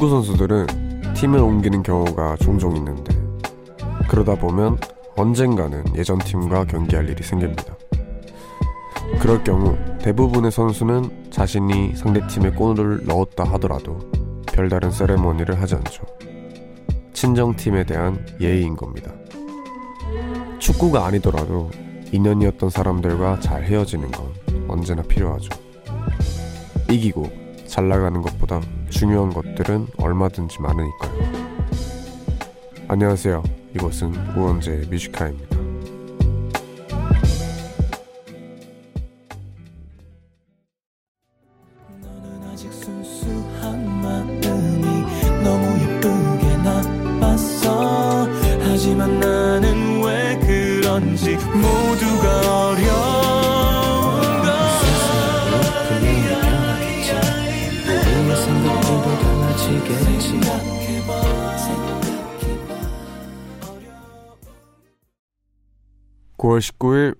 축구 선수들은 팀을 옮기는 경우가 종종 있는데 그러다 보면 언젠가는 예전 팀과 경기할 일이 생깁니다. 그럴 경우 대부분의 선수는 자신이 상대팀에 골을 넣었다 하더라도 별다른 세레모니를 하지 않죠. 친정팀에 대한 예의인 겁니다. 축구가 아니더라도 인연이었던 사람들과 잘 헤어지는 건 언제나 필요하죠. 이기고 잘 나가는 것보다 중요한 것들은 얼마든지 많으니까요. 안녕하세요. 이곳은 우원재 뮤지카입니다.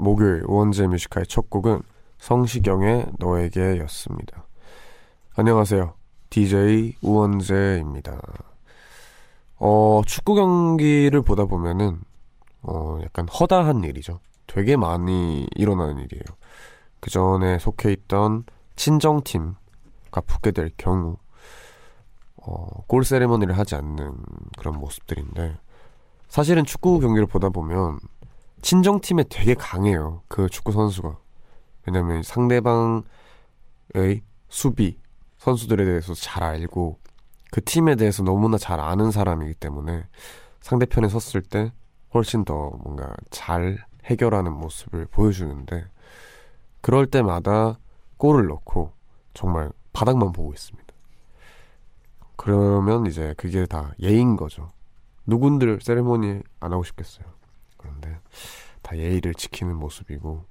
목요일 우원재 Music High의 첫 곡은 성시경의 너에게 였습니다. 안녕하세요. DJ 우원재입니다. 어, 축구 경기를 보다 보면은, 어, 약간 허다한 일이죠. 되게 많이 일어나는 일이에요. 그 전에 속해 있던 친정팀과 붙게 될 경우, 어, 골 세레머니를 하지 않는 그런 모습들인데, 사실은 축구 경기를 보다 보면, 친정팀에 되게 강해요. 그 축구 선수가. 왜냐면 상대방의 수비, 선수들에 대해서 잘 알고 그 팀에 대해서 너무나 잘 아는 사람이기 때문에 상대편에 섰을 때 훨씬 더 뭔가 잘 해결하는 모습을 보여주는데 그럴 때마다 골을 넣고 정말 바닥만 보고 있습니다. 그러면 이제 그게 다 예인 거죠. 누군들 세레모니 안 하고 싶겠어요. 그런데 다 예의를 지키는 모습이고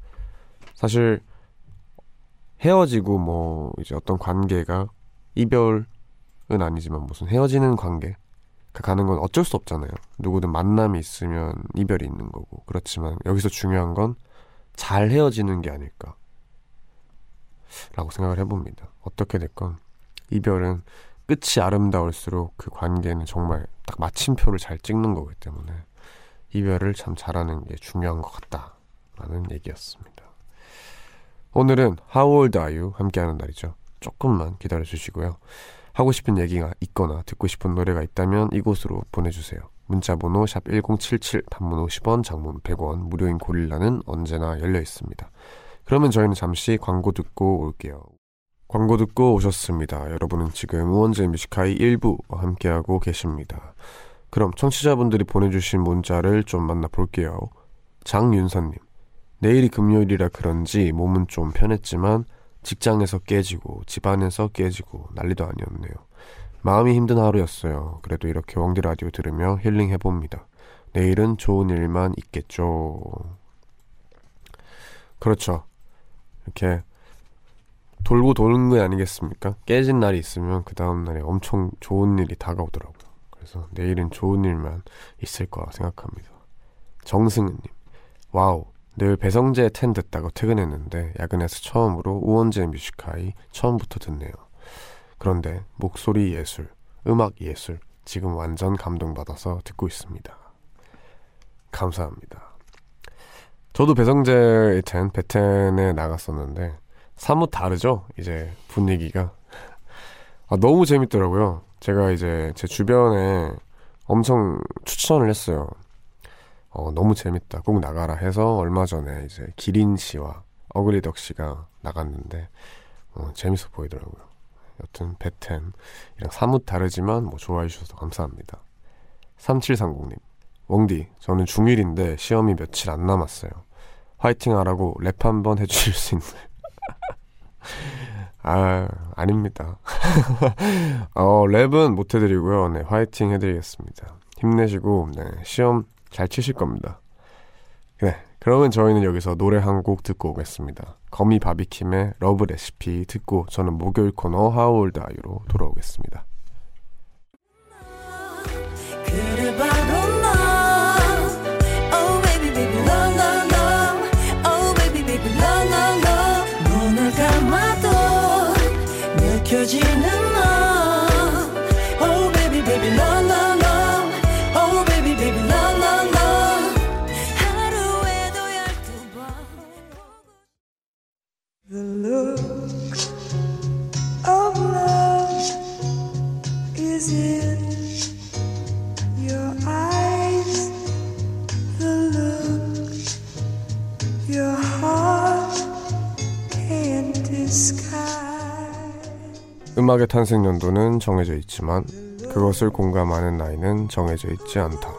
사실 헤어지고 뭐 이제 어떤 관계가 이별은 아니지만 무슨 헤어지는 관계 그 가는 건 어쩔 수 없잖아요. 누구든 만남이 있으면 이별이 있는 거고 그렇지만 여기서 중요한 건 잘 헤어지는 게 아닐까 라고 생각을 해봅니다. 어떻게 됐건 이별은 끝이 아름다울수록 그 관계는 정말 딱 마침표를 잘 찍는 거기 때문에 이별을 참 잘하는 게 중요한 것 같다라는 얘기였습니다. 오늘은 How old are you? 함께하는 날이죠. 조금만 기다려 주시고요. 하고 싶은 얘기가 있거나 듣고 싶은 노래가 있다면 이곳으로 보내주세요. 문자번호 샵 1077, 단문 50원, 장문 100원, 무료인 고릴라는 언제나 열려 있습니다. 그러면 저희는 잠시 광고 듣고 올게요. 광고 듣고 오셨습니다. 여러분은 지금 우원재 뮤지카이 1부 함께하고 계십니다. 그럼 청취자분들이 보내주신 문자를 좀 만나볼게요. 장윤선님. 내일이 금요일이라 그런지 몸은 좀 편했지만 직장에서 깨지고 집안에서 깨지고 난리도 아니었네요. 마음이 힘든 하루였어요. 그래도 이렇게 왕디 라디오 들으며 힐링 해봅니다. 내일은 좋은 일만 있겠죠. 그렇죠. 이렇게 돌고 도는 거 아니겠습니까? 깨진 날이 있으면 그 다음 날에 엄청 좋은 일이 다가오더라고요. 그래서 내일은 좋은 일만 있을 거라 생각합니다. 정승은님, 와우, 늘 배성재 Ten 듣다가 퇴근했는데 야근해서 처음으로 우원재 Music High 처음부터 듣네요. 그런데 목소리 예술, 음악 예술, 지금 완전 감동받아서 듣고 있습니다. 감사합니다. 저도 배성재의 텐, 베텐에 나갔었는데 사뭇 다르죠? 이제 분위기가. 아, 너무 재밌더라고요. 제가 이제 제 주변에 엄청 추천을 했어요. 어, 너무 재밌다. 꼭 나가라 해서 얼마 전에 이제 기린 씨와 어글리덕 씨가 나갔는데 어, 재밌어 보이더라고요. 여튼 베텐이랑 사뭇 다르지만 뭐 좋아해 주셔서 감사합니다. 3730님 웡디 저는 중1인데 시험이 며칠 안 남았어요. 화이팅 하라고 랩 한번 해주실 수 있나요? 아 아닙니다. 어, 랩은 못 해드리고요. 네 화이팅 해드리겠습니다. 힘내시고 네, 시험 잘 치실 겁니다. 네, 그러면 저희는 여기서 노래 한 곡 듣고 오겠습니다. 거미 바비킴의 Love Recipe 듣고 저는 목요일 코너 How Old Are You로 돌아오겠습니다. 음악의 탄생 연도는 정해져 있지만 그것을 공감하는 나이는 정해져 있지 않다.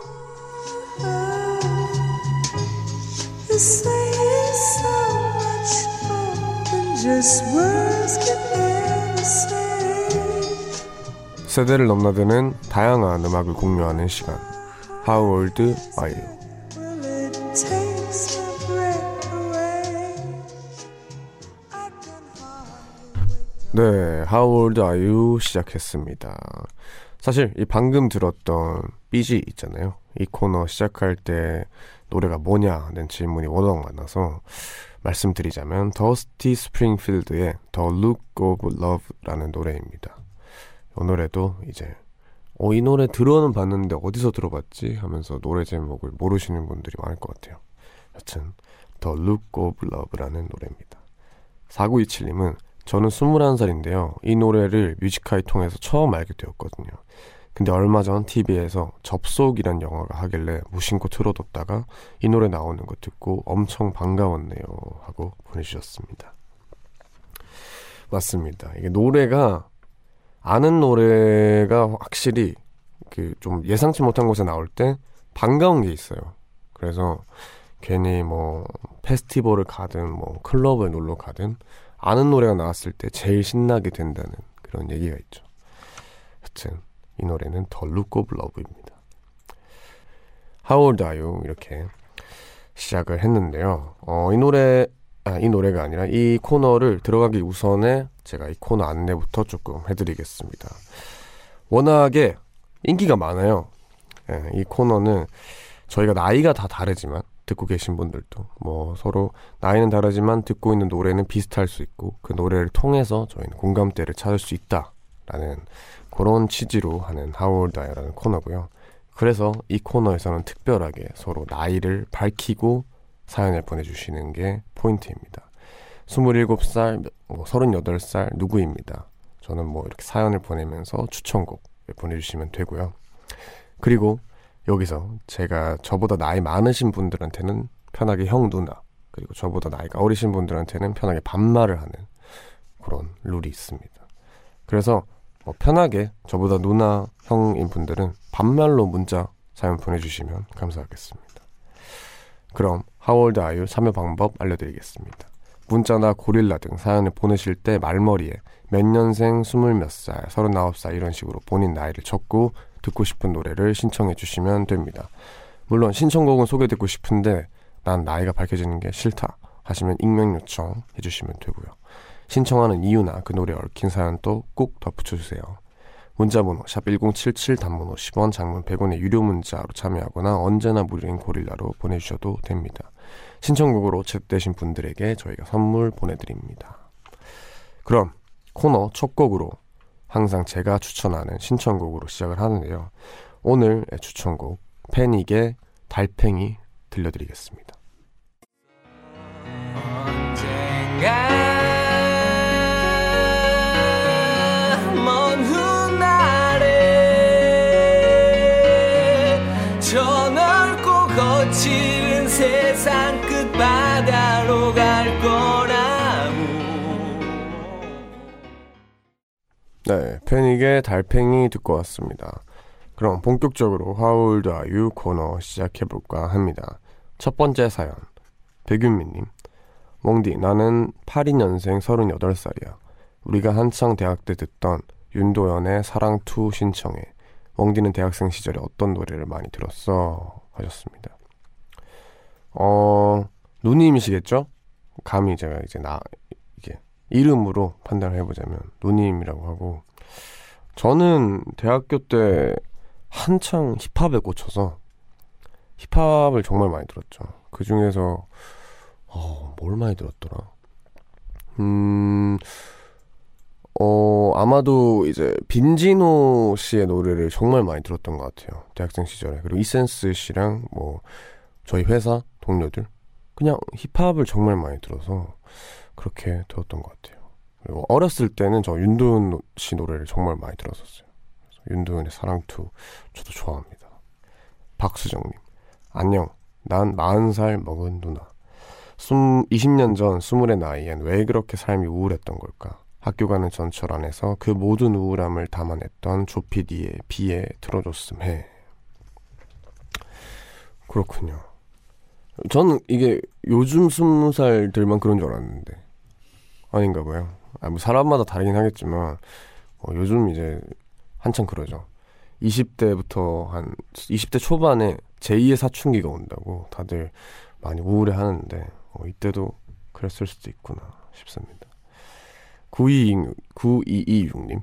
세대를 넘나드는 다양한 음악을 공유하는 시간. How old are you? 네, How old are you? 시작했습니다. 사실 이 방금 들었던 삐지 있잖아요. 이 코너 시작할 때 노래가 뭐냐는 질문이 워낙 많아서 말씀드리자면 더스티 스프링필드의 The Look of Love라는 노래입니다. 이 노래도 이제 어, 이 노래 들어는 봤는데 어디서 들어봤지? 하면서 노래 제목을 모르시는 분들이 많을 것 같아요. 여튼 The Look of Love라는 노래입니다. 4927님은 저는 21살인데요. 이 노래를 뮤지카이 통해서 처음 알게 되었거든요. 근데 얼마 전 TV에서 접속이란 영화가 하길래 무심코 틀어뒀다가 이 노래 나오는 거 듣고 엄청 반가웠네요. 하고 보내주셨습니다. 맞습니다. 이게 노래가 아는 노래가 확실히 그 좀 예상치 못한 곳에 나올 때 반가운 게 있어요. 그래서 괜히 뭐 페스티벌을 가든 뭐 클럽을 놀러 가든 아는 노래가 나왔을 때 제일 신나게 된다는 그런 얘기가 있죠. 하여튼 이 노래는 더 of Love입니다. How old are you? 이렇게 시작을 했는데요. 어, 이 노래, 아, 이 노래가 아니라 이 코너를 들어가기 우선에 제가 이 코너 안내부터 조금 해드리겠습니다. 워낙에 인기가 많아요. 예, 이 코너는 저희가 나이가 다 다르지만 듣고 계신 분들도 뭐 서로 나이는 다르지만 듣고 있는 노래는 비슷할 수 있고 그 노래를 통해서 저희는 공감대를 찾을 수 있다라는 그런 취지로 하는 하울다이라는 코너고요. 그래서 이 코너에서는 특별하게 서로 나이를 밝히고 사연을 보내주시는 게 포인트입니다. 27살, 뭐 38살 누구입니다. 저는 뭐 이렇게 사연을 보내면서 추천곡 보내주시면 되고요. 그리고 여기서 제가 저보다 나이 많으신 분들한테는 편하게 형 누나 그리고 저보다 나이가 어리신 분들한테는 편하게 반말을 하는 그런 룰이 있습니다. 그래서 뭐 편하게 저보다 누나 형인 분들은 반말로 문자 사연 보내주시면 감사하겠습니다. 그럼 하월드 아이유 참여 방법 알려드리겠습니다. 문자나 고릴라 등 사연을 보내실 때 말머리에 몇 년생, 스물 몇 살, 서른아홉 살 이런 식으로 본인 나이를 적고 듣고 싶은 노래를 신청해 주시면 됩니다. 물론 신청곡은 소개 듣고 싶은데 난 나이가 밝혀지는 게 싫다 하시면 익명 요청 해 주시면 되고요. 신청하는 이유나 그 노래에 얽힌 사연도 꼭 덧붙여 주세요. 문자 번호 샵1077 단문 50원 장문 100원의 유료 문자로 참여하거나 언제나 무료인 고릴라로 보내주셔도 됩니다. 신청곡으로 채택되신 분들에게 저희가 선물 보내드립니다. 그럼 코너 첫 곡으로 항상 제가 추천하는 신청곡으로 시작을 하는데요. 오늘 추천곡 패닉의 달팽이 들려드리겠습니다. 세상 끝바 패닉의 달팽이 듣고 왔습니다. 그럼 본격적으로 하울드 아유 코너 시작해볼까 합니다. 첫 번째 사연, 백윤미님. 웡디, 나는 82년생 38살이야. 우리가 한창 대학 때 듣던 윤도현의 사랑2 신청해. 웡디는 대학생 시절에 어떤 노래를 많이 들었어? 하셨습니다. 어, 누님이시겠죠? 감히 제가 이제 나, 이름으로 판단을 해보자면 누님이라고 하고 저는 대학교 때 한창 힙합에 꽂혀서 힙합을 정말 많이 들었죠. 그 중에서 어, 뭘 많이 들었더라. 음, 어, 아마도 이제 빈지노 씨의 노래를 정말 많이 들었던 것 같아요. 대학생 시절에. 그리고 이센스 씨랑 뭐 저희 회사 동료들 그냥 힙합을 정말 많이 들어서 그렇게 들었던 것 같아요. 그리고 어렸을 때는 저 윤도현 씨 노래를 정말 많이 들었었어요. 윤도현의 사랑투 저도 좋아합니다. 박수정님 안녕 난 40살 먹은 누나 20년 전 스물의 나이엔 왜 그렇게 삶이 우울했던 걸까 학교 가는 전철 안에서 그 모든 우울함을 담아냈던 조피디의 비에 들어줬음 해. 그렇군요. 저는 이게 요즘 스무 살들만 그런 줄 알았는데 아닌가 봐요. 아, 뭐 사람마다 다르긴 하겠지만 어, 요즘 이제 한창 그러죠. 20대부터 한 20대 초반에 제2의 사춘기가 온다고 다들 많이 우울해 하는데 어, 이때도 그랬을 수도 있구나 싶습니다. 9226, 9226님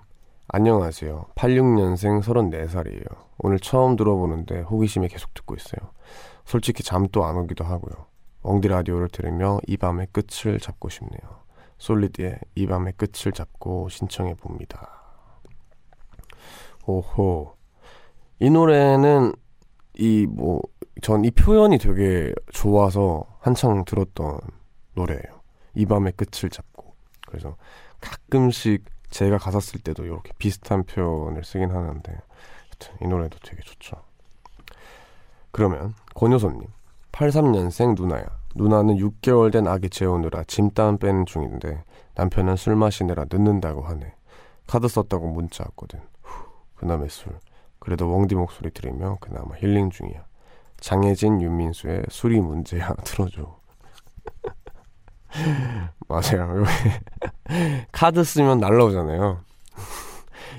안녕하세요. 86년생 34살이에요. 오늘 처음 들어보는데 호기심에 계속 듣고 있어요. 솔직히 잠도 안 오기도 하고요. 엉디 라디오를 들으며 이 밤의 끝을 잡고 싶네요. 솔리드의 이 밤의 끝을 잡고 신청해 봅니다. 오호. 이 노래는 이 뭐 전 이 표현이 되게 좋아서 한창 들었던 노래예요. 이 밤의 끝을 잡고. 그래서 가끔씩 제가 가사 쓸 때도 이렇게 비슷한 표현을 쓰긴 하는데 이 노래도 되게 좋죠. 그러면 권효선님 83년생 누나야 누나는 6개월 된 아기 재우느라 짐땀 빼는 중인데 남편은 술 마시느라 늦는다고 하네. 카드 썼다고 문자 왔거든. 후, 그놈의 술. 그래도 웡디 목소리 들으며 그나마 힐링 중이야. 장혜진 윤민수의 술이 문제야. 들어줘. 맞아요. 카드 쓰면 날라오잖아요.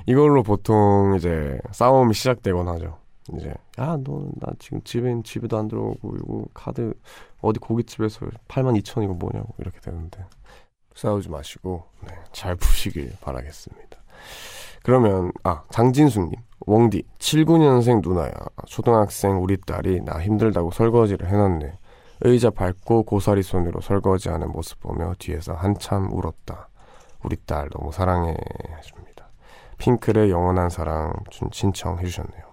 이걸로 보통 이제 싸움이 시작되곤 하죠 이제. 야너나 지금 집에 집에도 안 들어오고 이거 카드 어디 고깃집에서 8만 2천 이거 뭐냐고 이렇게 되는데. 싸우지 마시고 네, 잘 푸시길 바라겠습니다. 그러면 아 장진숙님 웡디 79년생 누나야. 초등학생 우리 딸이 나 힘들다고 설거지를 해놨네. 의자 밟고 고사리 손으로 설거지하는 모습 보며 뒤에서 한참 울었다. 우리 딸 너무 사랑해 하십니다. 핑클의 영원한 사랑 신청해 주셨네요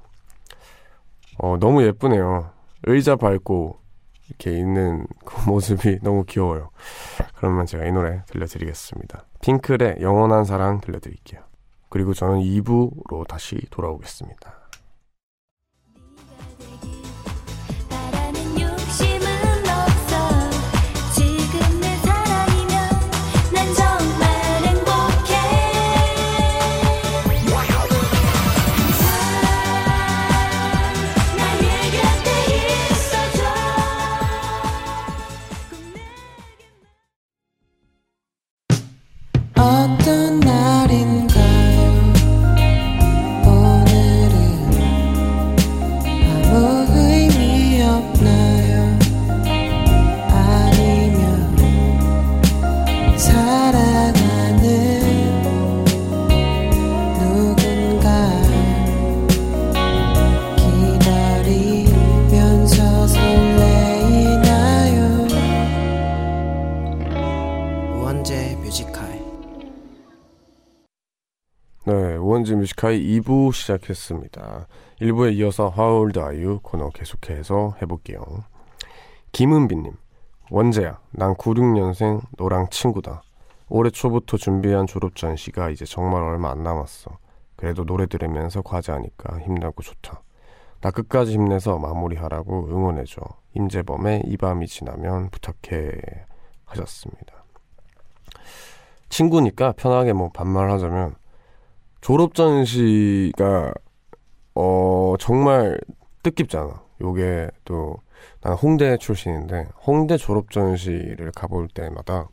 어, 너무 예쁘네요. 의자 밟고 이렇게 있는 그 모습이 너무 귀여워요. 그러면 제가 이 노래 들려드리겠습니다. 핑클의 영원한 사랑 들려드릴게요. 그리고 저는 2부로 다시 돌아오겠습니다. 뮤지카이 2부 시작했습니다. 1부에 이어서 How old are you? 코너 계속해서 해볼게요. 김은비님, 원재야, 난 96년생 너랑 친구다. 올해 초부터 준비한 졸업 전시가 이제 정말 얼마 안 남았어. 그래도 노래 들으면서 과제하니까 힘나고 좋다. 나 끝까지 힘내서 마무리하라고 응원해줘. 임재범의 이 밤이 지나면 부탁해 하셨습니다. 친구니까 편하게 뭐 반말하자면 졸업 전시가 어 정말 뜻깊잖아. 요게 또 나는 홍대 출신인데 홍대 졸업 전시를 가볼 때마다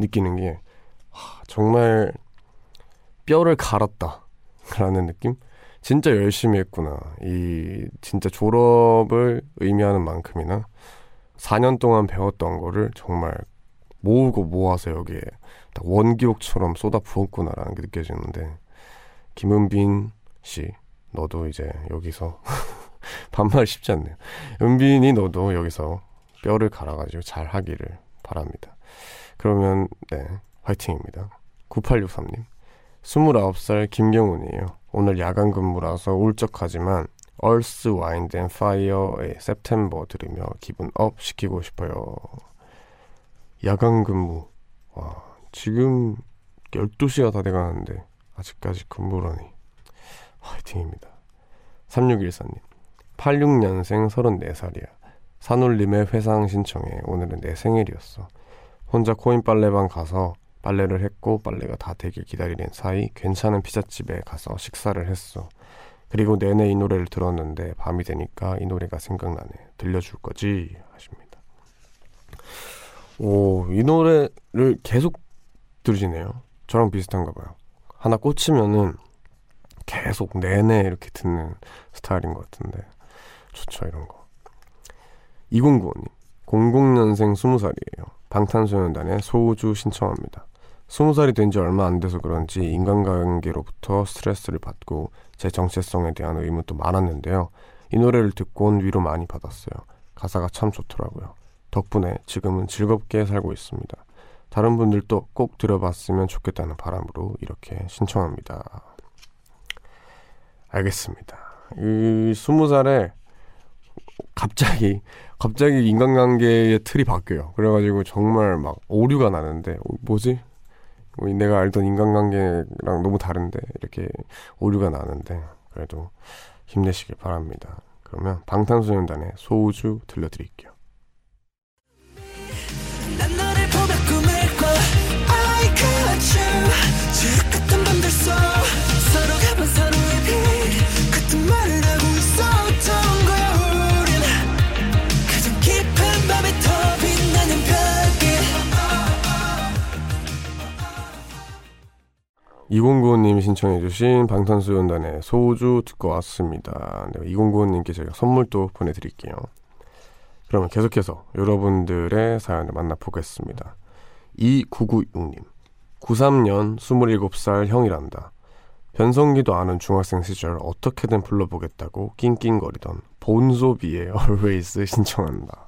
느끼는 게 하, 정말 뼈를 갈았다라는 느낌. 진짜 열심히 했구나. 이 진짜 졸업을 의미하는 만큼이나 4년 동안 배웠던 거를 정말 모으고 모아서 여기에 원기옥처럼 쏟아 부었구나라는 게 느껴지는데 김은빈 씨, 너도 이제 여기서 반말 쉽지 않네요. 은빈이 너도 여기서 뼈를 갈아가지고 잘 하기를 바랍니다. 그러면 네 화이팅입니다. 9863님 29살 김경훈이에요. 오늘 야간 근무라서 울적하지만 얼스 와인드 앤 파이어의 september 들으며 기분 up 시키고 싶어요. 야간 근무. 와, 지금 12시가 다 돼가는데 아직까지 근무라니 화이팅입니다. 3614님 86년생 34살이야. 산울림의 회상 신청해 오늘은 내 생일이었어. 혼자 코인 빨래방 가서 빨래를 했고 빨래가 다 되길 기다리는 사이 괜찮은 피자집에 가서 식사를 했어. 그리고 내내 이 노래를 들었는데 밤이 되니까 이 노래가 생각나네. 들려줄 거지? 하십니다. 오, 이 노래를 계속 들으시네요. 저랑 비슷한가 봐요. 하나 꽂히면은 계속 내내 이렇게 듣는 스타일인 것 같은데. 좋죠, 이런 거. 2095님. 00년생 20살이에요. 방탄소년단의 소우주 신청합니다. 20살이 된 지 얼마 안 돼서 그런지 인간관계로부터 스트레스를 받고 제 정체성에 대한 의문도 많았는데요. 이 노래를 듣곤 위로 많이 받았어요. 가사가 참 좋더라고요. 덕분에 지금은 즐겁게 살고 있습니다. 다른 분들도 꼭 들어봤으면 좋겠다는 바람으로 이렇게 신청합니다. 알겠습니다. 이 스무 살에 갑자기 갑자기 인간관계의 틀이 바뀌어요. 그래가지고 정말 막 오류가 나는데 어, 뭐지? 뭐 내가 알던 인간관계랑 너무 다른데 이렇게 오류가 나는데 그래도 힘내시길 바랍니다. 그러면 방탄소년단의 소우주 들려드릴게요. 이공구호님이 신청해주신 방탄소년단의 소주 듣고 왔습니다. 네, 이공구호님께 저희가 선물도 보내드릴게요. 그러면 계속해서 여러분들의 사연을 만나보겠습니다. 2996님. 93년 27살 형이란다. 변성기도 아는 중학생 시절 어떻게든 불러보겠다고 낑낑거리던 본소비의 Always 신청한다.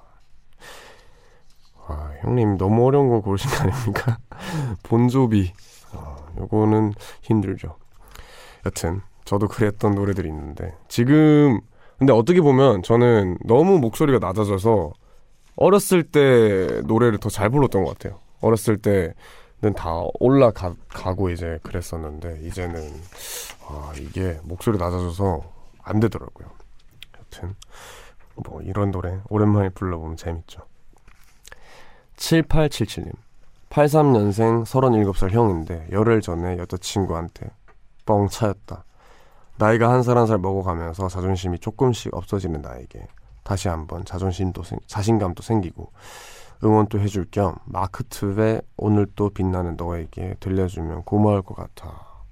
와, 형님 너무 어려운 거 고르신 거 아닙니까? 본조비. 요거는 힘들죠. 여튼 저도 그랬던 노래들이 있는데 지금 근데 어떻게 보면 저는 너무 목소리가 낮아져서 어렸을 때 노래를 더 잘 불렀던 것 같아요. 어렸을 때는 다 올라가고 이제 그랬었는데 이제는 아 이게 목소리 낮아져서 안 되더라고요. 여튼 뭐 이런 노래 오랜만에 불러보면 재밌죠. 7877님 83년생 37살 형인데 열흘 전에 여자친구한테 뻥 차였다. 나이가 한 살 한 살 먹어가면서 자존심이 조금씩 없어지는 나에게 다시 한번 자존심도 생, 자신감도 생기고 응원도 해줄 겸 마크투의 오늘 또 빛나는 너에게 들려주면 고마울 것 같아.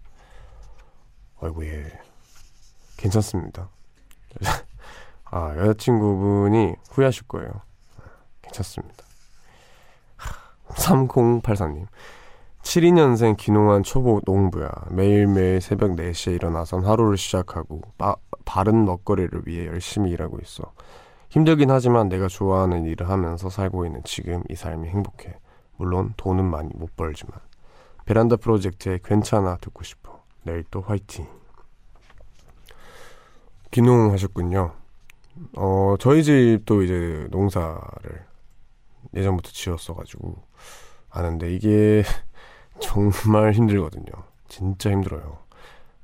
아이고 예 괜찮습니다. 아 여자친구분이 후회하실 거예요. 괜찮습니다. 3084님. 72년생 기농한 초보 농부야. 매일매일 새벽 4시에 일어나선 하루를 시작하고 바, 바른 먹거리를 위해 열심히 일하고 있어. 힘들긴 하지만 내가 좋아하는 일을 하면서 살고 있는 지금 이 삶이 행복해. 물론 돈은 많이 못 벌지만. 베란다 프로젝트에 괜찮아 듣고 싶어. 내일 또 화이팅. 기농하셨군요. 어, 저희 집도 이제 농사를 예전부터 지었어가지고 아는데 이게 정말 힘들거든요. 진짜 힘들어요.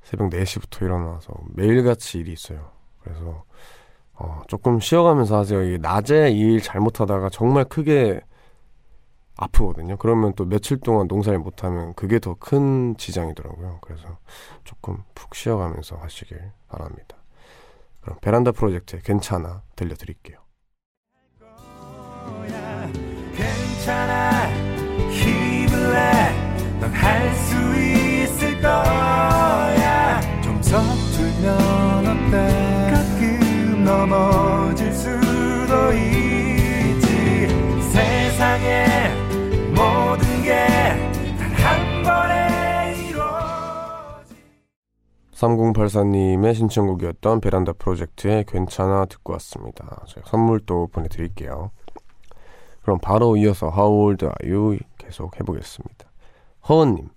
새벽 4시부터 일어나서 매일같이 일이 있어요. 그래서 어, 조금 쉬어가면서 하세요. 낮에 일 잘못하다가 정말 크게 아프거든요. 그러면 또 며칠 동안 농사를 못하면 그게 더 큰 지장이더라고요. 그래서 조금 푹 쉬어가면서 하시길 바랍니다. 그럼 베란다 프로젝트 괜찮아 들려드릴게요. 괜찮아. 힘을 내넌 할 수 있을 거야. 좀 서툴면 어때? 가끔 넘어질 수도 있지. 세상에 모든 게 단 한 번에 이루어지 3084님의 신청곡이었던 베란다 프로젝트의 괜찮아 듣고 왔습니다. 저희 선물도 보내드릴게요. 그럼 바로 이어서 How old are you? 계속 해보겠습니다. 허원님,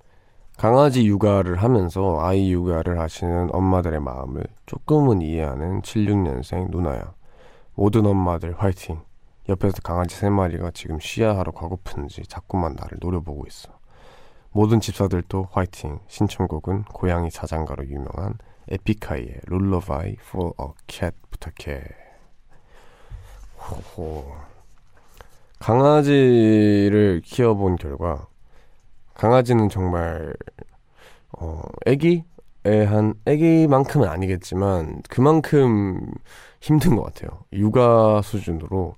강아지 육아를 하면서 아이 육아를 하시는 엄마들의 마음을 조금은 이해하는 76년생 누나야. 모든 엄마들 화이팅. 옆에서 강아지 세 마리가 지금 쉬야하러 가고픈지 자꾸만 나를 노려보고 있어. 모든 집사들도 화이팅. 신청곡은 고양이 자장가로 유명한 에픽하이의 룰러바이 for a cat 부탁해. 호호. 강아지를 키워본 결과 강아지는 정말 어 애기의 한 애기만큼은 아니겠지만 그만큼 힘든 것 같아요. 육아 수준으로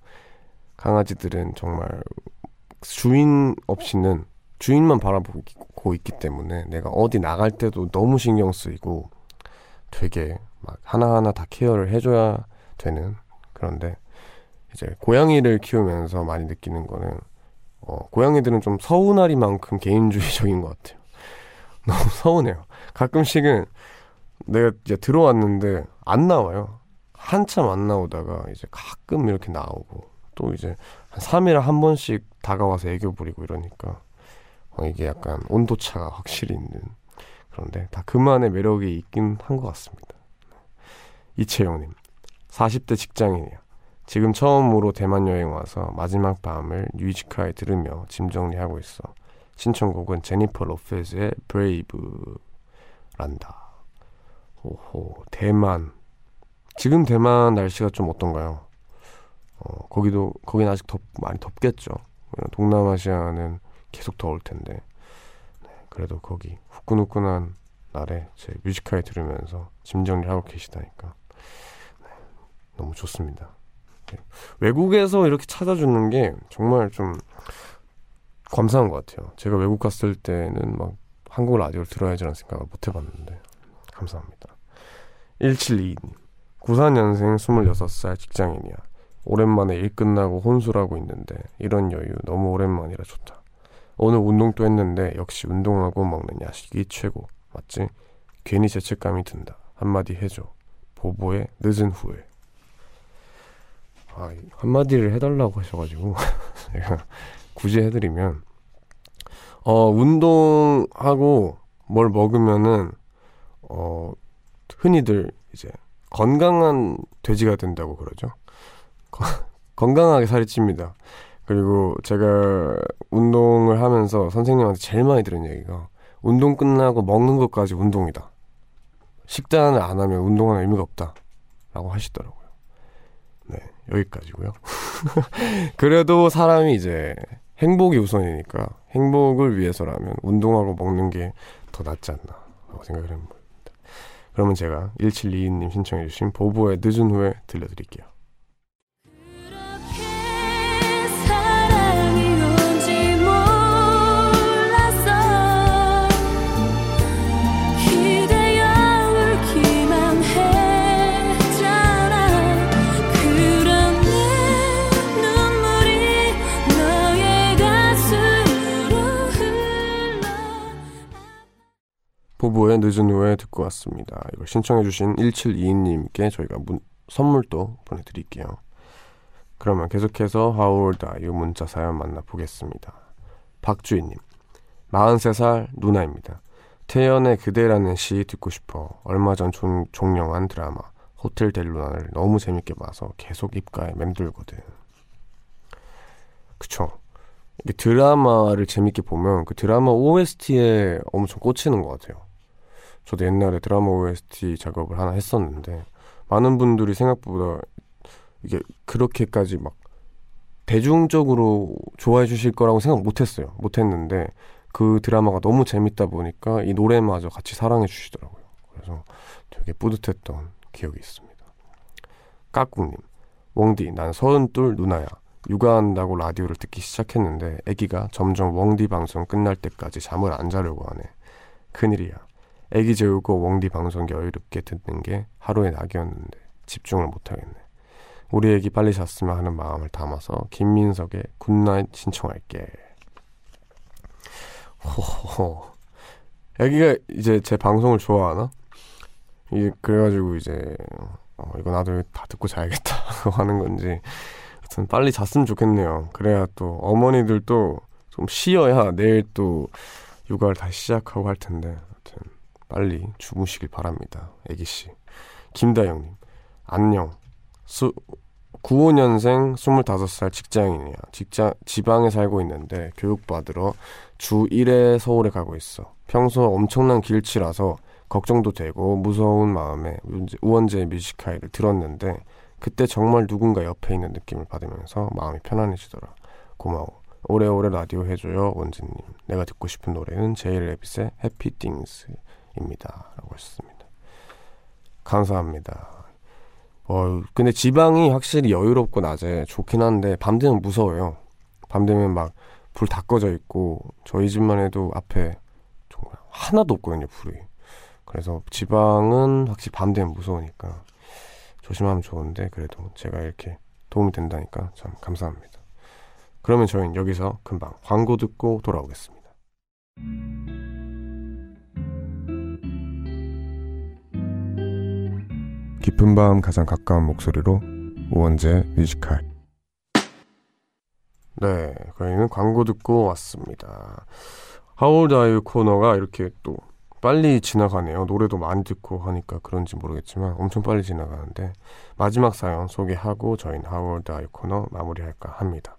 강아지들은 정말 주인 없이는 주인만 바라보고 있기 때문에 내가 어디 나갈 때도 너무 신경 쓰이고 되게 막 하나하나 다 케어를 해줘야 되는 그런데 이제 고양이를 키우면서 많이 느끼는 거는 어, 고양이들은 좀 서운하리만큼 개인주의적인 것 같아요. 너무 서운해요. 가끔씩은 내가 이제 들어왔는데 안 나와요. 한참 안 나오다가 이제 가끔 이렇게 나오고 또 이제 한 3일에 한 번씩 다가와서 애교 부리고 이러니까 어, 이게 약간 온도차가 확실히 있는 그런데 다 그만의 매력이 있긴 한 것 같습니다. 이채영님 40대 직장인이야. 지금 처음으로 대만 여행 와서 마지막 밤을 뮤지카에 들으며 짐 정리하고 있어. 신청곡은 제니퍼 로페즈의 브레이브란다. 오호 대만 지금 대만 날씨가 좀 어떤가요? 어, 거기도 거기는 아직 덥 많이 덥겠죠. 동남아시아는 계속 더울 텐데. 네, 그래도 거기 후끈후끈한 날에 제 뮤지카에 들으면서 짐 정리하고 계시다니까 네, 너무 좋습니다. 네, 외국에서 이렇게 찾아주는 게 정말 좀 감사한 것 같아요. 제가 외국 갔을 때는 막 한국 라디오를 들어야지라는 생각을 못 해봤는데 감사합니다. 172 94년생 26살 직장인이야. 오랜만에 일 끝나고 혼술하고 있는데 이런 여유 너무 오랜만이라 좋다. 오늘 운동도 했는데 역시 운동하고 먹는 야식이 최고. 맞지? 괜히 죄책감이 든다. 한마디 해줘. 보보의 늦은 후회. 아, 한마디를 해달라고 하셔가지고 제가 굳이 해드리면 어 운동하고 뭘 먹으면은 어 흔히들 이제 건강한 돼지가 된다고 그러죠. 건강하게 살이 찝니다. 그리고 제가 운동을 하면서 선생님한테 제일 많이 들은 얘기가 운동 끝나고 먹는 것까지 운동이다. 식단을 안 하면 운동하는 의미가 없다. 라고 하시더라고요. 네, 여기까지고요. 그래도 사람이 이제 행복이 우선이니까 행복을 위해서라면 운동하고 먹는 게 더 낫지 않나 생각을 해봅니다. 그러면 제가 1722님 신청해주신 보보의 늦은 후에 들려드릴게요. 부부의 늦은 후에 듣고 왔습니다. 이걸 신청해주신 1722님께 저희가 문, 선물도 보내드릴게요. 그러면 계속해서 are you 문자 사연 만나보겠습니다. 박주희님, 43살 누나입니다. 태연의 그대라는 시 듣고 싶어 얼마 전 종, 종영한 드라마 호텔 델루나를 너무 재밌게 봐서 계속 입가에 맴돌거든. 그쵸. 드라마를 재밌게 보면 그 드라마 OST에 엄청 꽂히는 것 같아요. 저도 옛날에 드라마 OST 작업을 하나 했었는데 많은 분들이 생각보다 이게 그렇게까지 막 대중적으로 좋아해 주실 거라고 생각 못 했어요. 못 했는데 그 드라마가 너무 재밌다 보니까 이 노래마저 같이 사랑해 주시더라고요. 그래서 되게 뿌듯했던 기억이 있습니다. 까꿍님, 웡디, 난 서른둘 누나야. 육아한다고 라디오를 듣기 시작했는데 아기가 점점 웡디 방송 끝날 때까지 잠을 안 자려고 하네. 큰일이야. 애기 재우고 웡디 방송 여유롭게 듣는 게 하루의 낙이었는데 집중을 못하겠네. 우리 애기 빨리 잤으면 하는 마음을 담아서 김민석의 Good Night 신청할게. 호호. 애기가 이제 제 방송을 좋아하나? 이게 그래가지고 이제 어, 이거 나도 다 듣고 자야겠다 하는 건지 하여튼 빨리 잤으면 좋겠네요. 그래야 또 어머니들도 좀 쉬어야 내일 또 육아를 다시 시작하고 할 텐데 빨리 주무시길 바랍니다. 애기씨. 김다영님, 안녕. 수, 95년생 25살 직장인이야. 직장, 지방에 살고 있는데 교육받으러 주 1회 서울에 가고 있어. 평소 엄청난 길치라서 걱정도 되고 무서운 마음에 우원재 뮤지카이를 들었는데 그때 정말 누군가 옆에 있는 느낌을 받으면서 마음이 편안해지더라. 고마워. 오래오래 라디오 해줘요 원진님 내가 듣고 싶은 노래는 제일 레빗의 해피 띵스 입니다. 라고 하셨습니다. 감사합니다. 어 근데 지방이 확실히 여유롭고 낮에 좋긴 한데 밤 되면 무서워요. 밤 되면 막 불 다 꺼져 있고 저희 집만 해도 앞에 정말 하나도 없거든요 불이. 그래서 지방은 확실히 밤 되면 무서우니까 조심하면 좋은데 그래도 제가 이렇게 도움이 된다니까 참 감사합니다. 그러면 저희는 여기서 금방 광고 듣고 돌아오겠습니다. 깊은 밤 가장 가까운 목소리로 우원재 뮤지컬 네, 저희는 광고 듣고 왔습니다. 하울다유 코너가 이렇게 또 빨리 지나가네요. 노래도 많이 듣고 하니까 그런지 모르겠지만 엄청 빨리 지나가는데 마지막 사연 소개하고 저희는 아이 코너 마무리할까 합니다.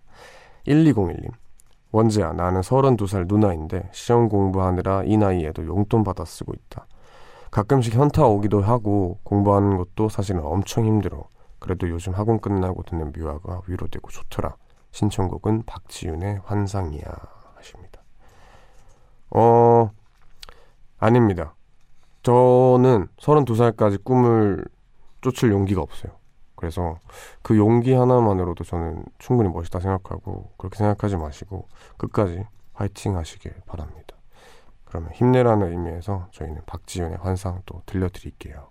1201님 원재야 나는 32살 누나인데 시험 공부하느라 이 나이에도 용돈 받아 쓰고 있다. 가끔씩 현타 오기도 하고 공부하는 것도 사실은 엄청 힘들어. 그래도 요즘 학원 끝나고 듣는 뮤아가 위로되고 좋더라. 신청곡은 박지윤의 환상이야 하십니다. 어 아닙니다. 저는 32살까지 꿈을 쫓을 용기가 없어요. 그래서 그 용기 하나만으로도 저는 충분히 멋있다 생각하고 그렇게 생각하지 마시고 끝까지 화이팅 하시길 바랍니다. 그러면 힘내라는 의미에서 저희는 박지윤의 환상 또 들려드릴게요.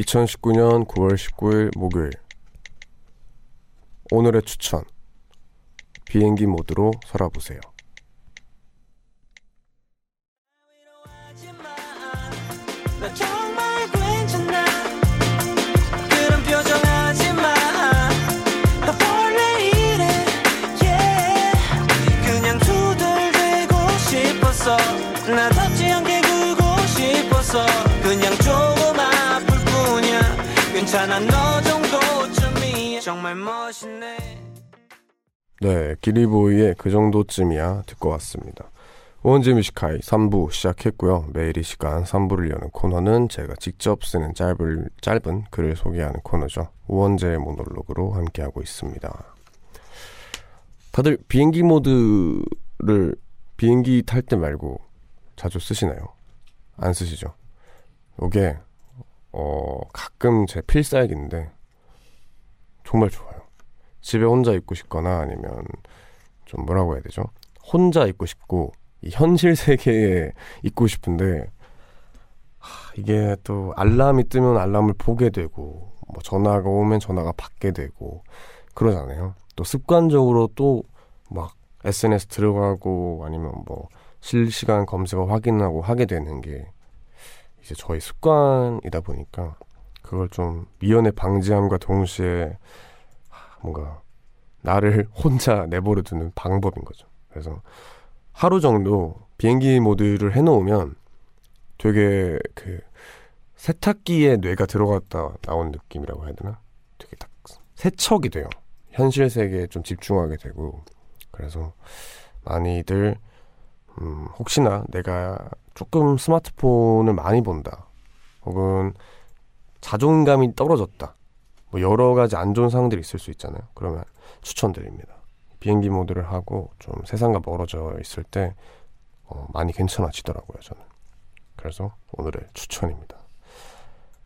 2019년 9월 19일 목요일 오늘의 추천 비행기 모드로 살아보세요. 괜찮아 너 정도쯤이야 정말 멋있네 네 기리보이의 그 정도쯤이야 듣고 왔습니다 원제 뮤지카이 3부 시작했고요. 매일 이 시간 3부를 여는 코너는 제가 직접 쓰는 짧은, 짧은 글을 소개하는 코너죠. 우원재의 모놀로그로 함께하고 있습니다. 다들 비행기 모드를 비행기 탈 때 말고 자주 쓰시나요? 안 쓰시죠? 요게 어 가끔 제 필살기인데 정말 좋아요. 집에 혼자 있고 싶거나 아니면 좀 뭐라고 해야 되죠? 혼자 있고 싶고 이 현실 세계에 있고 싶은데 하, 이게 또 알람이 뜨면 알람을 보게 되고 뭐 전화가 오면 전화가 받게 되고 그러잖아요. 또 습관적으로 또 막 SNS 들어가고 아니면 뭐 실시간 검색어 확인하고 하게 되는 게 이제 저희 습관이다 보니까 그걸 좀 미연에 방지함과 동시에 뭔가 나를 혼자 내버려 두는 방법인 거죠. 그래서 하루 정도 비행기 모드를 해놓으면 되게 그 세탁기에 뇌가 들어갔다 나온 느낌이라고 해야 되나? 되게 딱 세척이 돼요. 현실 세계에 좀 집중하게 되고 그래서 많이들 음, 혹시나 내가 조금 스마트폰을 많이 본다 혹은 자존감이 떨어졌다 뭐 여러 가지 안 좋은 상황들이 있을 수 있잖아요. 그러면 추천드립니다. 비행기 모드를 하고 좀 세상과 멀어져 있을 때 어, 많이 괜찮아지더라고요, 저는. 그래서 오늘의 추천입니다.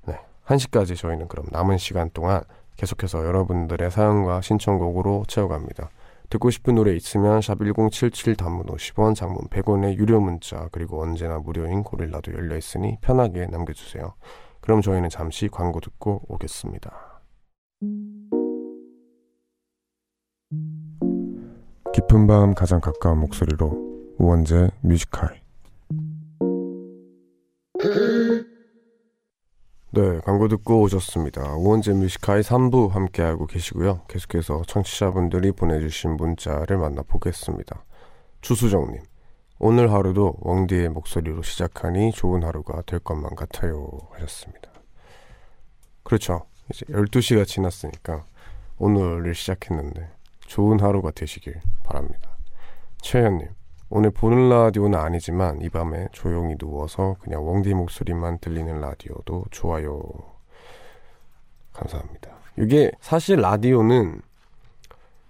네. 1시까지 저희는 그럼 남은 시간 동안 계속해서 여러분들의 사연과 신청곡으로 채워갑니다. 듣고 싶은 노래 있으면 샵 1077 단문 50원 장문 100원의 유료 문자 그리고 언제나 무료인 고릴라도 열려 있으니 편하게 남겨주세요. 그럼 저희는 잠시 광고 듣고 오겠습니다. 깊은 밤 가장 가까운 목소리로 우원재 뮤지컬 네, 광고 듣고 오셨습니다. 우원재 뮤지카이 3부 함께하고 계시고요. 계속해서 청취자분들이 보내주신 문자를 만나보겠습니다. 주수정님, 오늘 하루도 웡디의 목소리로 시작하니 좋은 하루가 될 것만 같아요. 하셨습니다. 그렇죠. 이제 12시가 지났으니까 오늘을 시작했는데 좋은 하루가 되시길 바랍니다. 최현님, 오늘 보는 라디오는 아니지만 이 밤에 조용히 누워서 그냥 웡디 목소리만 들리는 라디오도 좋아요. 감사합니다. 이게 사실 라디오는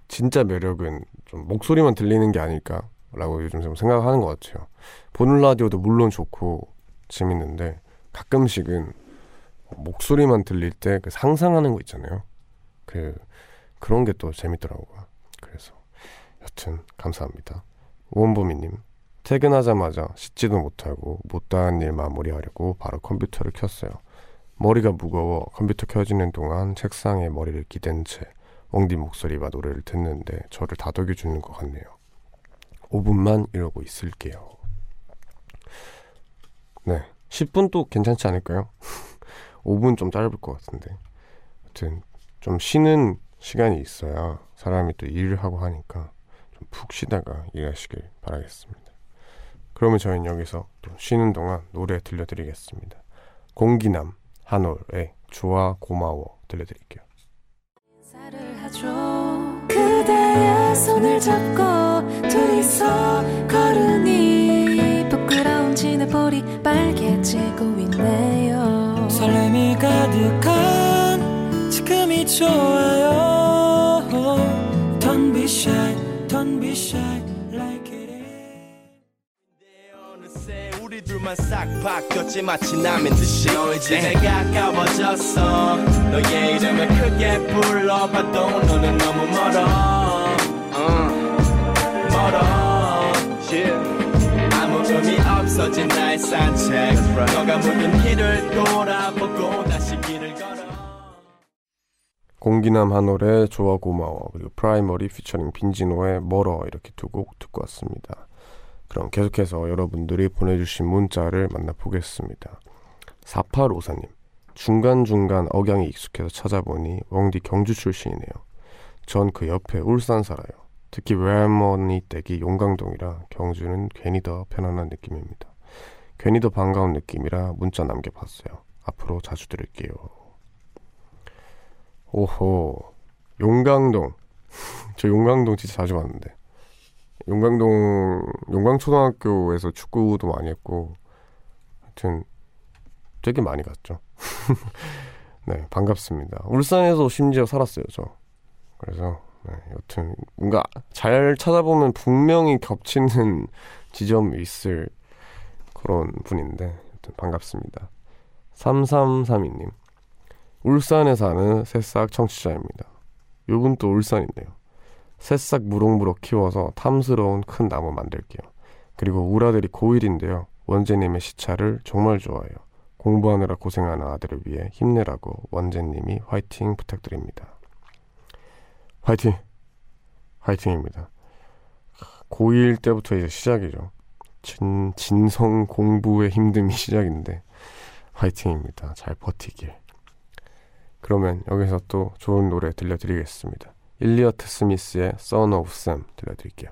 진짜 매력은 좀 목소리만 들리는 게 아닐까라고 요즘 좀 생각하는 것 같아요. 보는 라디오도 물론 좋고 재밌는데 가끔씩은 목소리만 들릴 때 그 상상하는 거 있잖아요. 그 그런 게 또 재밌더라고요. 그래서 여튼 감사합니다. 오원보미님 퇴근하자마자 씻지도 못하고 못다한 일 마무리하려고 바로 컴퓨터를 켰어요. 머리가 무거워 컴퓨터 켜지는 동안 책상에 머리를 기댄 채 웡디 목소리와 노래를 듣는데 저를 다독여 주는 것 같네요. 5분만 이러고 있을게요. 네. 10분도 괜찮지 않을까요? 5분 좀 짧을 것 같은데. 아무튼 좀 쉬는 시간이 있어야 사람이 또 일을 하고 하니까 푹 쉬다가 일하시길 바라겠습니다. 그러면 저희는 여기서 또 쉬는 동안 노래 들려드리겠습니다. 공기남 한올의 좋아 고마워 들려드릴게요. 그대의 손을 잡고 둘이서 걸으니 부끄러운 지네볼이 빨개지고 있네요 설렘이 가득한 지금이 좋아요 우리 둘만 싹 바뀌었지 마치 남인 듯이 너 이제 내 가까워졌어. 너의 이름을 크게 불러봐도 너는 너무 멀어. 멀어. 아무 의미 없어진 나의 산책. 너가 묻은 길을 돌아보고 다시 공기남 한올의 좋아 고마워 그리고 프라이머리 피처링 빈지노의 멀어 이렇게 두 곡 듣고 왔습니다. 그럼 계속해서 여러분들이 보내주신 문자를 만나보겠습니다. 4854님 중간중간 억양이 익숙해서 찾아보니 웡디 경주 출신이네요. 전 그 옆에 울산 살아요. 특히 외할머니 댁이 용강동이라 경주는 괜히 더 편안한 느낌입니다. 괜히 더 반가운 느낌이라 문자 남겨봤어요. 앞으로 자주 들을게요. 오호. 용강동. 저 용강동 진짜 자주 왔는데. 용강동 용강초등학교에서 축구도 많이 했고 하여튼 되게 많이 갔죠. 네 반갑습니다. 울산에서 심지어 살았어요 저. 그래서 네, 여튼 뭔가 잘 찾아보면 분명히 겹치는 지점이 있을 그런 분인데 여튼 반갑습니다. 3332님 울산에 사는 새싹 청취자입니다. 요분 또 울산이네요. 새싹 무럭무럭 키워서 탐스러운 큰 나무 만들게요. 그리고 우라들이 고1인데요. 원재님의 시차를 정말 좋아해요. 공부하느라 고생하는 아들을 위해 힘내라고 원재님이 화이팅 부탁드립니다. 화이팅! 화이팅입니다. 고1 때부터 이제 시작이죠. 진, 진성 공부의 힘듦이 시작인데 화이팅입니다. 잘 버티길. 그러면 여기서 또 좋은 노래 들려드리겠습니다. 일리어트 스미스의 Son of Sam 들려드릴게요.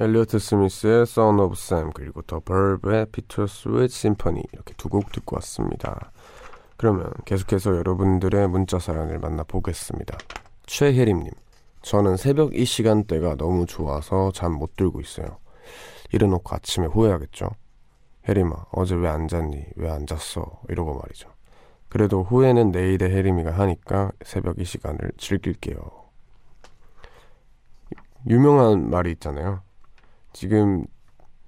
엘리어트 스미스의 Son of Sam 그리고 더 버브의 Peter Sweet Symphony 이렇게 두 곡 듣고 왔습니다. 그러면 계속해서 여러분들의 문자 사연을 만나보겠습니다. 최혜림님 저는 새벽 이 시간대가 너무 좋아서 잠 못 들고 있어요. 일어놓고 아침에 후회하겠죠. 혜림아 어제 왜 안 잤니? 왜 안 잤어? 이러고 말이죠. 그래도 후회는 내일의 혜림이가 하니까 새벽 이 시간을 즐길게요. 유명한 말이 있잖아요. 지금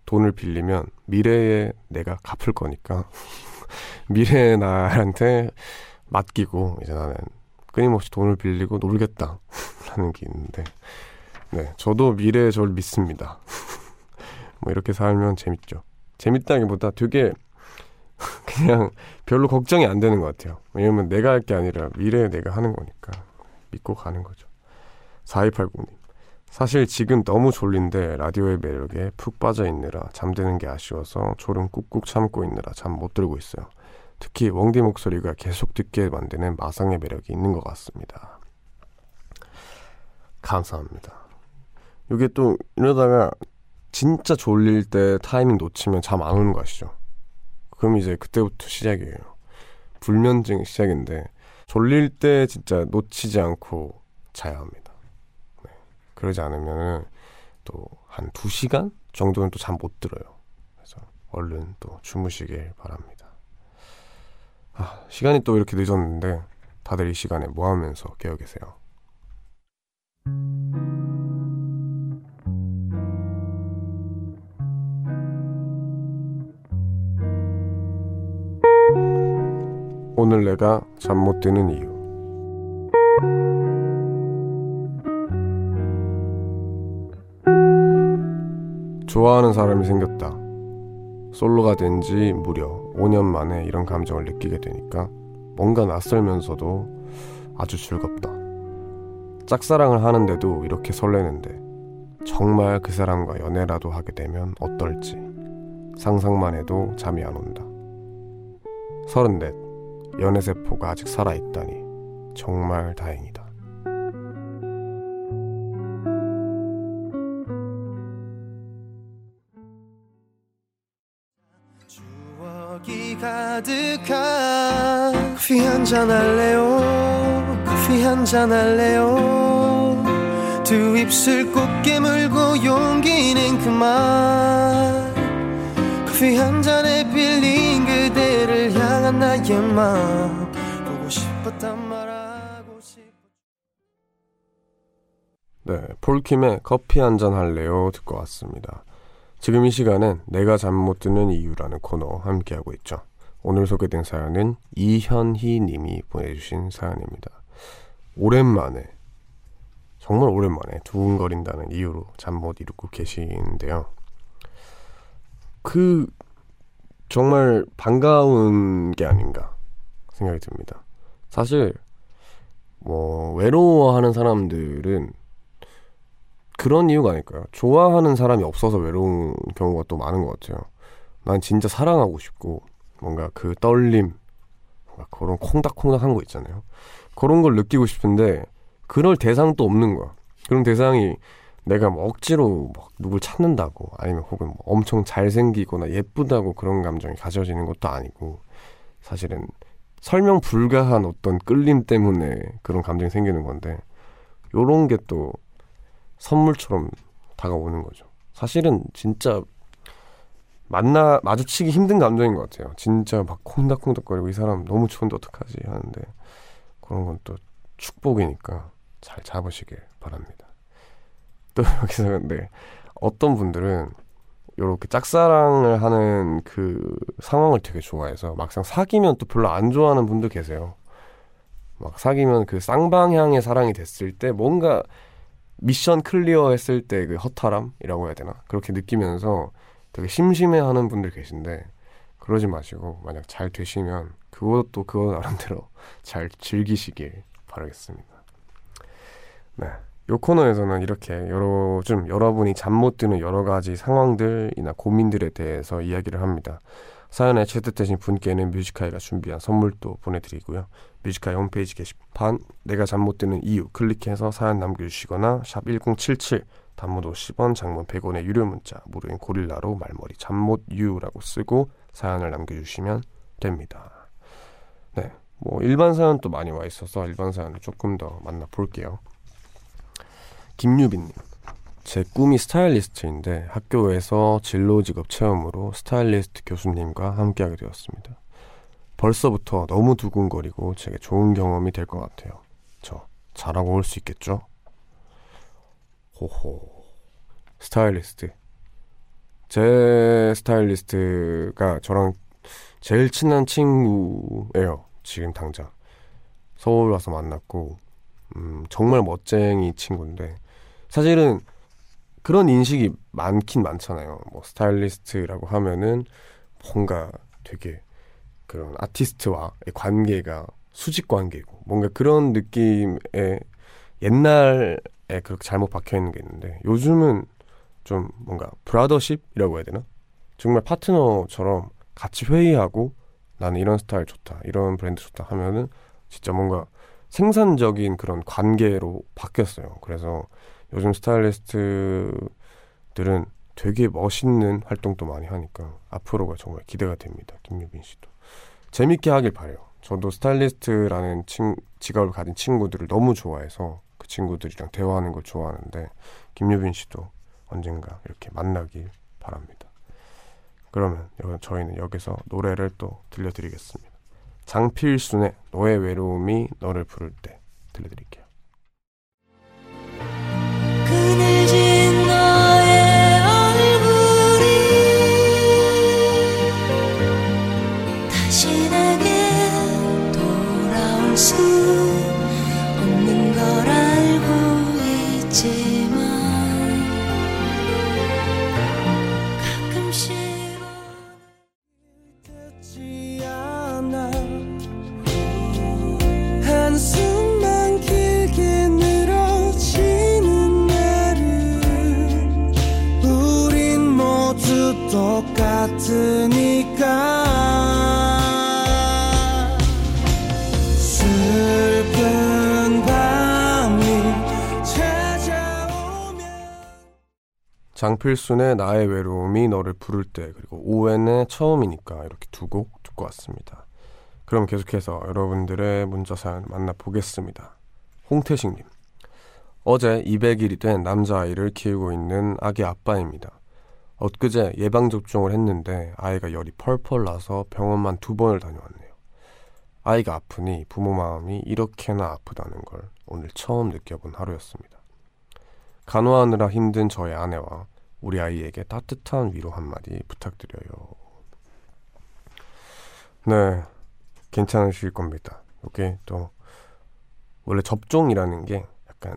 돈을 빌리면 미래에 내가 갚을 거니까 미래의 나한테 맡기고 이제 나는 끊임없이 돈을 빌리고 놀겠다 라는 게 있는데 네 저도 미래에 저를 믿습니다. 뭐 이렇게 살면 재밌죠. 재밌다기보다 되게 그냥 별로 걱정이 안 되는 것 같아요. 왜냐면 내가 할 게 아니라 미래에 내가 하는 거니까 믿고 가는 거죠. 4280님 사실 지금 너무 졸린데 라디오의 매력에 푹 빠져 있느라 잠드는 게 아쉬워서 졸음 꾹꾹 참고 있느라 잠 못 들고 있어요. 특히 웡디 목소리가 계속 듣게 만드는 마상의 매력이 있는 것 같습니다. 감사합니다. 이게 또 이러다가 진짜 졸릴 때 타이밍 놓치면 잠 안 오는 거 아시죠? 그럼 이제 그때부터 시작이에요. 불면증 시작인데 졸릴 때 진짜 놓치지 않고 자야 합니다. 그러지 않으면 또한 2시간 정도는 또 잠 못 들어요. 그래서 얼른 또 주무시길 바랍니다. 아, 시간이 또 이렇게 늦었는데 다들 이 시간에 뭐 하면서 깨어 계세요? 오늘 내가 잠 못 드는 이유 좋아하는 사람이 생겼다. 솔로가 된 지 무려 5년 만에 이런 감정을 느끼게 되니까 뭔가 낯설면서도 아주 즐겁다. 짝사랑을 하는데도 이렇게 설레는데 정말 그 사람과 연애라도 하게 되면 어떨지 상상만 해도 잠이 안 온다. 서른넷 연애세포가 아직 살아있다니 정말 다행이다. 가득한 커피 한 잔 할래요 커피 한 잔 할래요 두 입술 꼭 깨물고 용기는 그만 커피 한 잔에 빌린 그대를 향한 나의 마음 보고 싶었단 말하고 싶 네, 폴킴의 커피 한 잔 할래요 듣고 왔습니다. 지금 이 시간은 내가 잠 못 드는 이유라는 코너 함께하고 있죠. 오늘 소개된 사연은 이현희 님이 보내주신 사연입니다. 오랜만에, 정말 오랜만에 두근거린다는 이유로 잠 못 이루고 계시는데요. 그, 정말 반가운 게 아닌가 생각이 듭니다. 사실, 뭐, 외로워하는 사람들은 그런 이유가 아닐까요? 좋아하는 사람이 없어서 외로운 경우가 또 많은 것 같아요. 난 진짜 사랑하고 싶고, 뭔가 그 떨림, 뭔가 그런 콩닥콩닥한 거 있잖아요. 그런 걸 느끼고 싶은데 그럴 대상도 없는 거야. 그런 대상이 내가 뭐 억지로 막 누굴 찾는다고 아니면 혹은 뭐 엄청 잘생기거나 예쁘다고 그런 감정이 가져지는 것도 아니고 사실은 설명 불가한 어떤 끌림 때문에 그런 감정이 생기는 건데 요런 게 또 선물처럼 다가오는 거죠. 사실은 진짜 만나 마주치기 힘든 감정인 것 같아요. 진짜 막 콩닥콩닥거리고 이 사람 너무 추운데 어떡하지 하는데 그런 건 또 축복이니까 잘 잡으시길 바랍니다. 또 여기서 근데 어떤 분들은 이렇게 짝사랑을 하는 그 상황을 되게 좋아해서 막상 사귀면 또 별로 안 좋아하는 분도 계세요. 막 사귀면 그 쌍방향의 사랑이 됐을 때 뭔가 미션 클리어 했을 때 그 허탈함이라고 해야 되나? 그렇게 느끼면서 되게 심심해하는 분들 계신데 그러지 마시고 만약 잘 되시면 그것도 그거 나름대로 잘 즐기시길 바라겠습니다. 네. 요 코너에서는 이렇게 여러 좀 여러분이 잠 못 드는 여러 가지 상황들이나 고민들에 대해서 이야기를 합니다. 사연에 채택되신 분께는 뮤지카이가 준비한 선물도 보내드리고요. 뮤지카이 홈페이지 게시판 내가 잠 못 드는 이유 클릭해서 사연 남겨주시거나 샵 1077 단문 50원, 장문 100원의 유료 문자 무료인 고릴라로 말머리 잠못유라고 쓰고 사연을 남겨주시면 됩니다. 네, 뭐 일반 사연도 많이 와 있어서 일반 사연을 조금 더 만나볼게요. 김유빈님 제 꿈이 스타일리스트인데 학교에서 진로 직업 체험으로 스타일리스트 교수님과 함께하게 되었습니다. 벌써부터 너무 두근거리고 제게 좋은 경험이 될 것 같아요. 저 잘하고 올 수 있겠죠? 호호. 스타일리스트. 제 스타일리스트가 저랑 제일 친한 친구예요. 지금 당장. 서울 와서 만났고, 음, 정말 멋쟁이 친구인데, 사실은 그런 인식이 많긴 많잖아요. 뭐 스타일리스트라고 하면은 뭔가 되게 그런 아티스트와의 관계가 수직 관계고 뭔가 그런 느낌의 옛날에 그렇게 잘못 박혀 있는 게 있는데 요즘은 좀 뭔가 브라더십이라고 해야 되나? 정말 파트너처럼 같이 회의하고 나는 이런 스타일 좋다, 이런 브랜드 좋다 하면은 진짜 뭔가 생산적인 그런 관계로 바뀌었어요. 그래서 요즘 스타일리스트들은 되게 멋있는 활동도 많이 하니까 앞으로가 정말 기대가 됩니다. 김유빈 씨도. 재밌게 하길 바래요. 저도 스타일리스트라는 친, 직업을 가진 친구들을 너무 좋아해서 그 친구들이랑 대화하는 걸 좋아하는데 김유빈 씨도 언젠가 이렇게 만나길 바랍니다. 그러면 저희는 여기서 노래를 또 들려드리겠습니다. 장필순의 너의 외로움이 너를 부를 때 들려드릴게요. 장필순의 나의 외로움이 너를 부를 때 그리고 오웬의 처음이니까 이렇게 두 곡 듣고 왔습니다. 그럼 계속해서 여러분들의 문자 사연 만나보겠습니다. 홍태식님 어제 200일이 된 남자아이를 키우고 있는 아기 아빠입니다. 엊그제 예방접종을 했는데 아이가 열이 펄펄 나서 병원만 두 번을 다녀왔네요. 아이가 아프니 부모 마음이 이렇게나 아프다는 걸 오늘 처음 느껴본 하루였습니다. 간호하느라 힘든 저의 아내와 우리 아이에게 따뜻한 위로 한마디 부탁드려요. 네, 괜찮으실 겁니다. 이게 또 원래 접종이라는 게 약간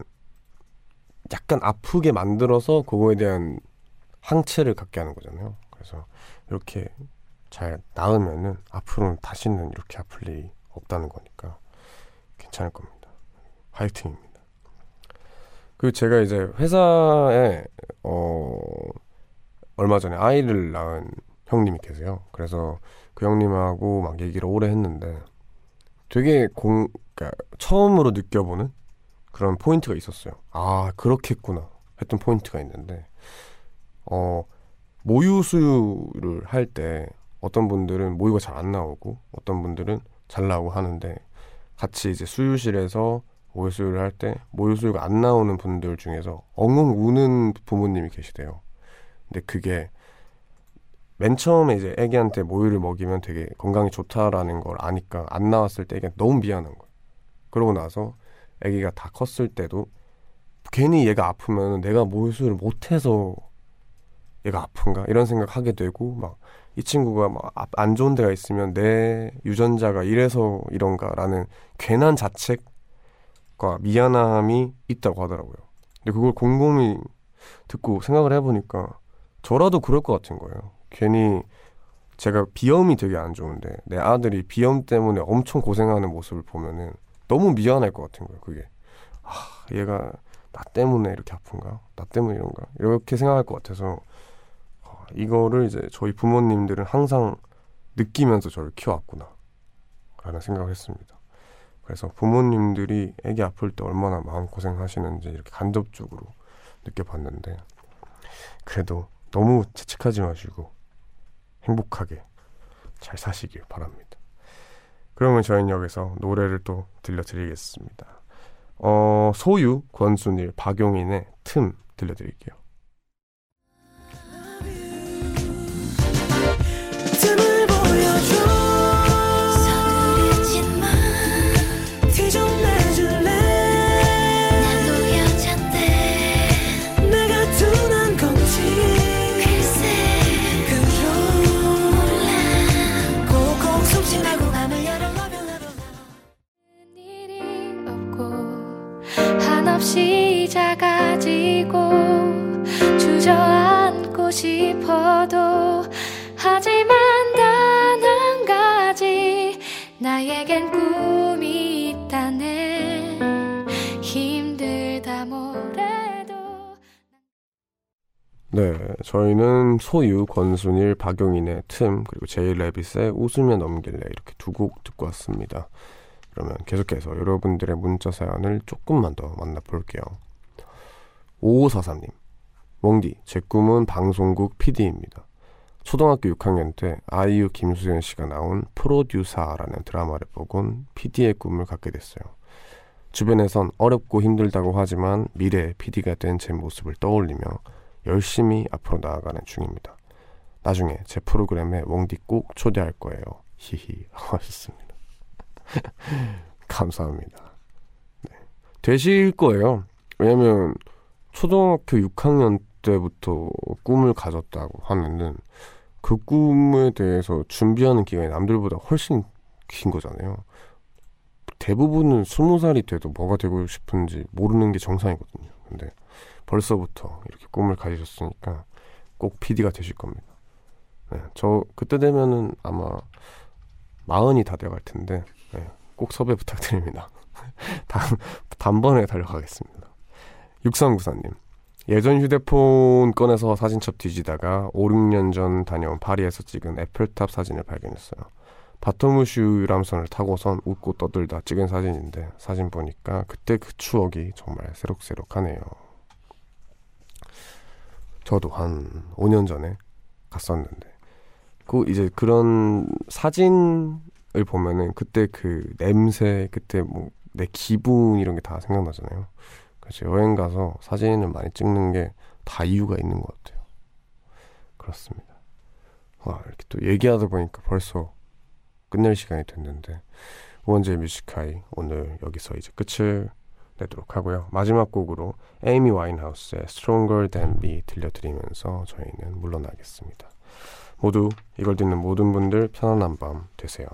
약간 아프게 만들어서 그거에 대한 항체를 갖게 하는 거잖아요. 그래서 이렇게 잘 나으면은 앞으로는 다시는 이렇게 아플 일이 없다는 거니까 괜찮을 겁니다. 화이팅입니다. 그리고 제가 이제 회사에 어 얼마 전에 아이를 낳은 형님이 계세요. 그래서 그 형님하고 막 얘기를 오래 했는데 되게 공 그러니까 처음으로 느껴보는 그런 포인트가 있었어요. 아 그렇겠구나 했던 포인트가 있는데 어 모유 수유를 할 때 어떤 분들은 모유가 잘 안 나오고 어떤 분들은 잘 나오고 하는데 같이 이제 수유실에서 모유수유를 할 때 모유수유가 안 나오는 분들 중에서 엉엉 우는 부모님이 계시대요. 근데 그게 맨 처음에 이제 애기한테 모유를 먹이면 되게 건강이 좋다라는 걸 아니까 안 나왔을 때 애기가 너무 미안한 거예요. 그러고 나서 애기가 다 컸을 때도 괜히 얘가 아프면 내가 모유수유를 못해서 얘가 아픈가 이런 생각 하게 되고 막 이 친구가 막 안 좋은 데가 있으면 내 유전자가 이래서 이런가라는 괜한 자책 과 미안함이 있다고 하더라고요. 근데 그걸 곰곰이 듣고 생각을 해보니까 저라도 그럴 것 같은 거예요. 괜히 제가 비염이 되게 안 좋은데 내 아들이 비염 때문에 엄청 고생하는 모습을 보면은 너무 미안할 것 같은 거예요. 그게 아 얘가 나 때문에 이렇게 아픈가? 나 때문에 이런가? 이렇게 생각할 것 같아서 아, 이거를 이제 저희 부모님들은 항상 느끼면서 저를 키워왔구나 라는 생각을 했습니다. 그래서 부모님들이 애기 아플 때 얼마나 마음고생 하시는지 이렇게 간접적으로 느껴봤는데 그래도 너무 채찍하지 마시고 행복하게 잘 사시길 바랍니다. 그러면 저희는 여기서 노래를 또 들려드리겠습니다. 어, 소유, 권순일, 박용인의 틈 들려드릴게요. 네 저희는 소유, 권순일, 박용인의 틈 그리고 제이 레빗의 웃으며 넘길래 이렇게 두 곡 듣고 왔습니다 그러면 계속해서 여러분들의 문자 사연을 조금만 더 만나볼게요. 5543님. 웡디, 제 꿈은 방송국 PD입니다. 초등학교 6학년 때 아이유 김수현 씨가 나온 프로듀사라는 드라마를 보곤 PD의 꿈을 갖게 됐어요. 주변에선 어렵고 힘들다고 하지만 미래의 PD가 된 제 모습을 떠올리며 열심히 앞으로 나아가는 중입니다. 나중에 제 프로그램에 웡디 꼭 초대할 거예요. 히히 하셨습니다. 감사합니다. 네. 되실 거예요. 왜냐면 초등학교 6학년 때부터 꿈을 가졌다고 하면은 그 꿈에 대해서 준비하는 기간이 남들보다 훨씬 긴 거잖아요. 대부분은 20살이 돼도 뭐가 되고 싶은지 모르는 게 정상이거든요. 근데 벌써부터 이렇게 꿈을 가지셨으니까 꼭 PD가 되실 겁니다. 네, 저 그때 되면은 아마 마흔이 다 돼갈 텐데 네, 꼭 섭외 부탁드립니다. 단, 단번에 달려가겠습니다. 6394님. 예전 휴대폰 꺼내서 사진첩 뒤지다가 5, 6년 전 다녀온 파리에서 찍은 에펠탑 사진을 발견했어요. 바토무슈 유람선을 타고선 웃고 떠들다 찍은 사진인데 사진 보니까 그때 그 추억이 정말 새록새록하네요. 저도 한 5년 전에 갔었는데 그 이제 그런 사진 을 보면은 그때 그 냄새, 그때 뭐 내 기분 이런 게 다 생각나잖아요. 그래서 여행 가서 사진을 많이 찍는 게 다 이유가 있는 것 같아요. 그렇습니다. 와, 이렇게 또 얘기하다 보니까 벌써 끝낼 시간이 됐는데, 우원재 뮤직하이 오늘 여기서 이제 끝을 내도록 하고요. 마지막 곡으로 에이미 와인하우스의 Stronger Than Me 들려드리면서 저희는 물러나겠습니다. 모두 이걸 듣는 모든 분들 편안한 밤 되세요.